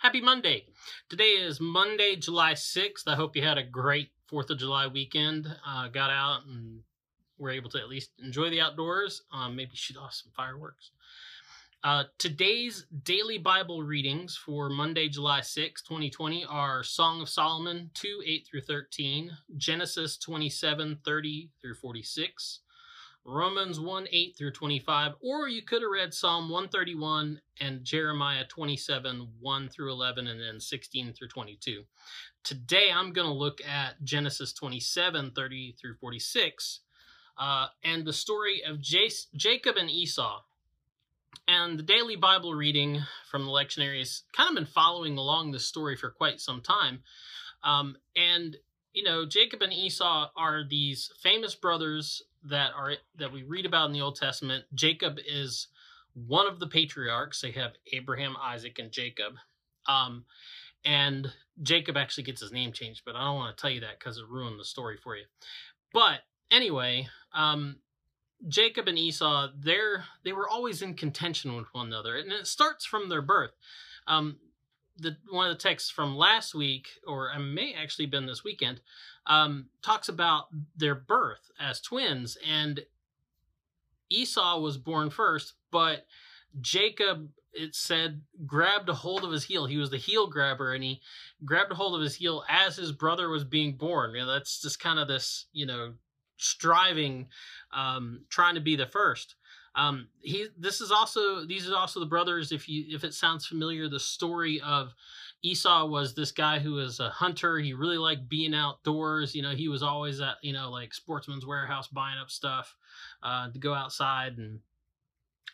Happy Monday. Today is Monday, July 6th. I hope you had a great 4th of July weekend. Uh, got out and were able to at least enjoy the outdoors, um, maybe shoot off some fireworks. Uh, today's daily Bible readings for Monday, July 6, 2020 are Song of Solomon 2 8 through 13, Genesis 27 30 through 46, Romans 1 8 through 25, or you could have read Psalm 131 and Jeremiah 27 1 through 11, and then 16 through 22. Today I'm going to look at Genesis 27 30 through 46 uh, and the story of Jacob and Esau. And the daily Bible reading from the lectionary has kind of been following along this story for quite some time. Um, and you know, Jacob and Esau are these famous brothers that are that we read about in the Old Testament. Jacob is one of the patriarchs. They have Abraham, Isaac, and Jacob. Um, and Jacob actually gets his name changed, but I don't want to tell you that because it ruined the story for you. But anyway, um, Jacob and Esau, they're they were always in contention with one another, and it starts from their birth. Um, the one of the texts from last week, or I may actually been this weekend, um, talks about their birth as twins, and Esau was born first, but Jacob, it said, grabbed a hold of his heel. He was the heel grabber, and he grabbed a hold of his heel as his brother was being born. You know, that's just kind of this, you know, striving, um, trying to be the first. Um, he this is also these are also the brothers. If you if it sounds familiar, the story of Esau was this guy who was a hunter. He really liked being outdoors. You know, he was always at you know like Sportsman's Warehouse buying up stuff uh, to go outside and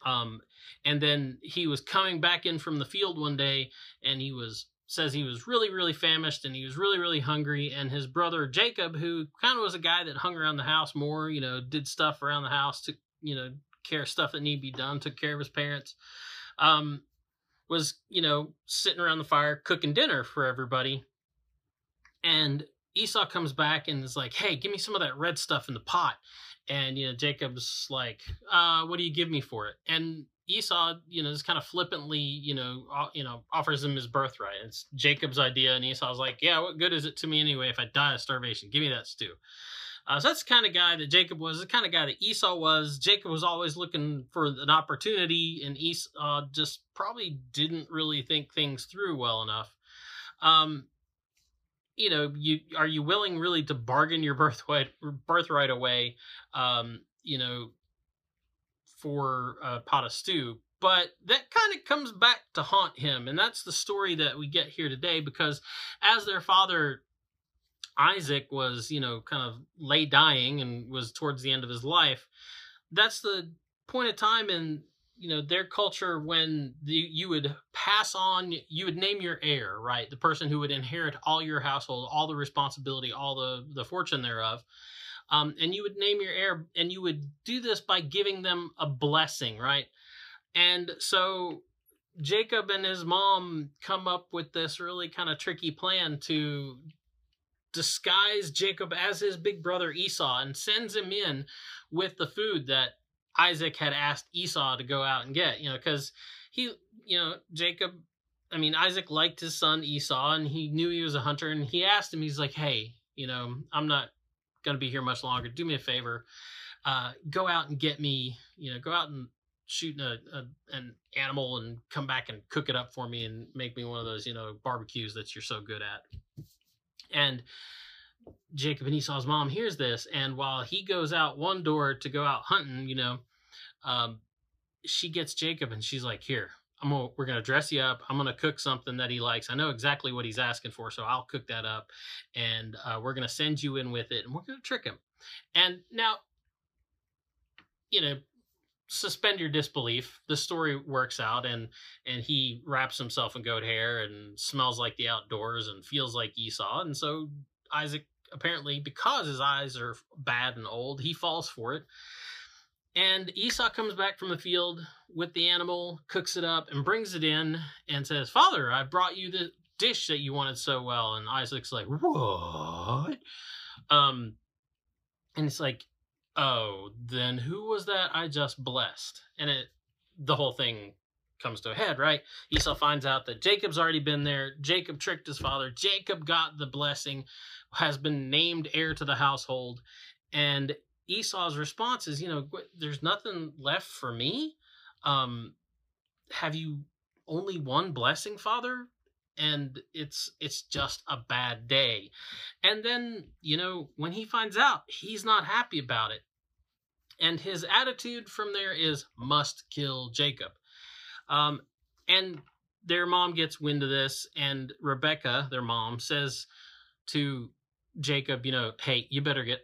um and then he was coming back in from the field one day and he was says he was really really famished and he was really really hungry and his brother Jacob who kind of was a guy that hung around the house more you know did stuff around the house to you know care of stuff that need to be done, took care of his parents. Um, was, you know, sitting around the fire cooking dinner for everybody. And Esau comes back and is like, hey, give me some of that red stuff in the pot. And, you know, Jacob's like, uh, what do you give me for it? And Esau, you know, just kind of flippantly, you know, you know, offers him his birthright. It's Jacob's idea, and Esau's like, "Yeah, what good is it to me anyway if I die of starvation? Give me that stew." Uh, so that's the kind of guy that Jacob was, the kind of guy that Esau was. Jacob was always looking for an opportunity, and Esau just probably didn't really think things through well enough. Um, you know, you are you willing really to bargain your birthright birthright away? Um, you know, for a pot of stew. But that kind of comes back to haunt him, and that's the story that we get here today. Because as their father Isaac was, you know, kind of lay dying and was towards the end of his life, that's the point of time in you know their culture when the, you would pass on you would name your heir right? The person who would inherit all your household all the responsibility all the the fortune thereof. Um, and you would name your heir and you would do this by giving them a blessing right? And so jacob and his mom come up with this really kind of tricky plan to disguise Jacob as his big brother Esau and sends him in with the food that Isaac had asked Esau to go out and get, you know, because he, you know, Jacob, I mean, Isaac liked his son Esau and he knew he was a hunter and he asked him, he's like, hey, you know, I'm not going to be here much longer. Do me a favor. Uh, go out and get me, you know, go out and shoot a, a, an animal and come back and cook it up for me and make me one of those, you know, barbecues that you're so good at. And Jacob and Esau's mom hears this, and while he goes out one door to go out hunting, you know, um, she gets Jacob and she's like, "Here, I'm gonna, we're gonna dress you up. I'm gonna cook something that he likes. I know exactly what he's asking for, so I'll cook that up, and uh, we're gonna send you in with it, and we're gonna trick him." And now, you know, suspend your disbelief. The story works out, and and he wraps himself in goat hair and smells like the outdoors and feels like Esau, and so Isaac apparently because his eyes are bad and old, he falls for it. And Esau comes back from the field with the animal, cooks it up, and brings it in and says, Father, I brought you the dish that you wanted so well. And Isaac's like, What? Um, and it's like, oh, then who was that I just blessed? And it, the whole thing comes to a head, right? Esau finds out that Jacob's already been there. Jacob tricked his father. Jacob got the blessing, has been named heir to the household. And Esau's response is, you know, there's nothing left for me. Um, have you only one blessing, father? And it's it's just a bad day. And then, you know, when he finds out, he's not happy about it. And his attitude from there is must kill Jacob. Um, and their mom gets wind of this, and Rebecca, their mom, says to Jacob, you know, hey, you better get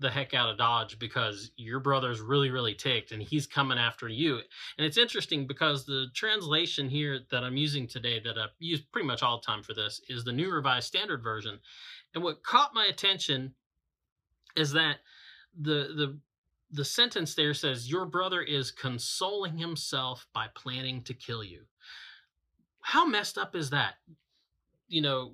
the heck out of Dodge because your brother's really, really ticked and he's coming after you. And it's interesting because the translation here that I'm using today, that I use pretty much all the time for this, is the New Revised Standard Version. And what caught my attention is that the the the sentence there says, Your brother is consoling himself by planning to kill you. How messed up is that? You know,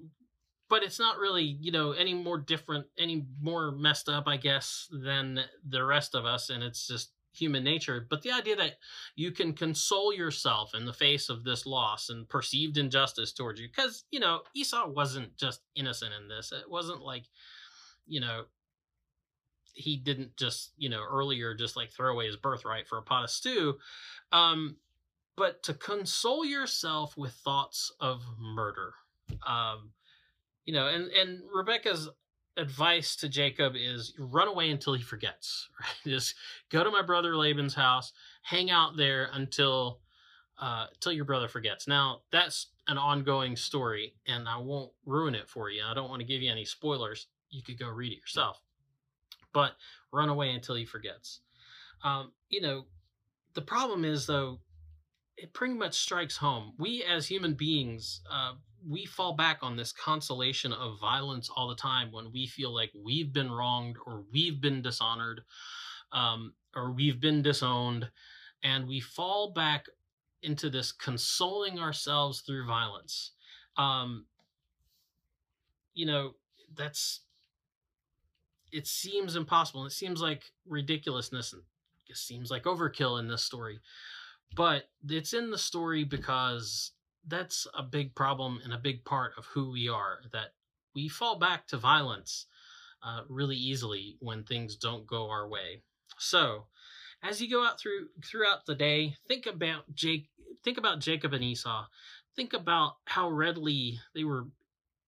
but it's not really, you know, any more different, any more messed up, I guess, than the rest of us. And it's just human nature. But the idea that you can console yourself in the face of this loss and perceived injustice towards you, because, you know, Esau wasn't just innocent in this. It wasn't like, you know, he didn't just, you know, earlier just like throw away his birthright for a pot of stew. Um, but to console yourself with thoughts of murder. Um, you know, and and Rebecca's advice to Jacob is run away until he forgets. Right? Just go to my brother Laban's house, hang out there until uh, until your brother forgets. Now that's an ongoing story, and I won't ruin it for you. I don't want to give you any spoilers. You could go read it yourself. But run away until he forgets. Um, you know, the problem is though, it pretty much strikes home. We as human beings, uh, we fall back on this consolation of violence all the time when we feel like we've been wronged or we've been dishonored um, or we've been disowned and we fall back into this consoling ourselves through violence. Um, you know that's it seems impossible it seems like ridiculousness and it seems like overkill in this story but it's in the story because that's a big problem and a big part of who we are that we fall back to violence uh, really easily when things don't go our way. So as you go out through throughout the day think about jake think about jacob and esau. Think about how readily they were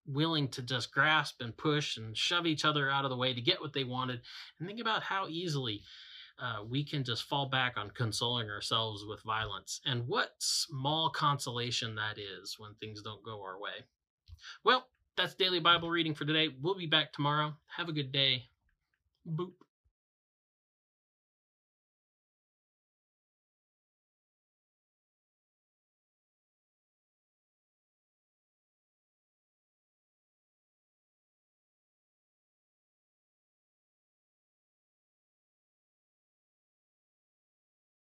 willing to just grasp and push and shove each other out of the way to get what they wanted and think about how easily uh, we can just fall back on consoling ourselves with violence. And what small consolation that is when things don't go our way. Well, that's daily Bible reading for today. We'll be back tomorrow. Have a good day. Boop.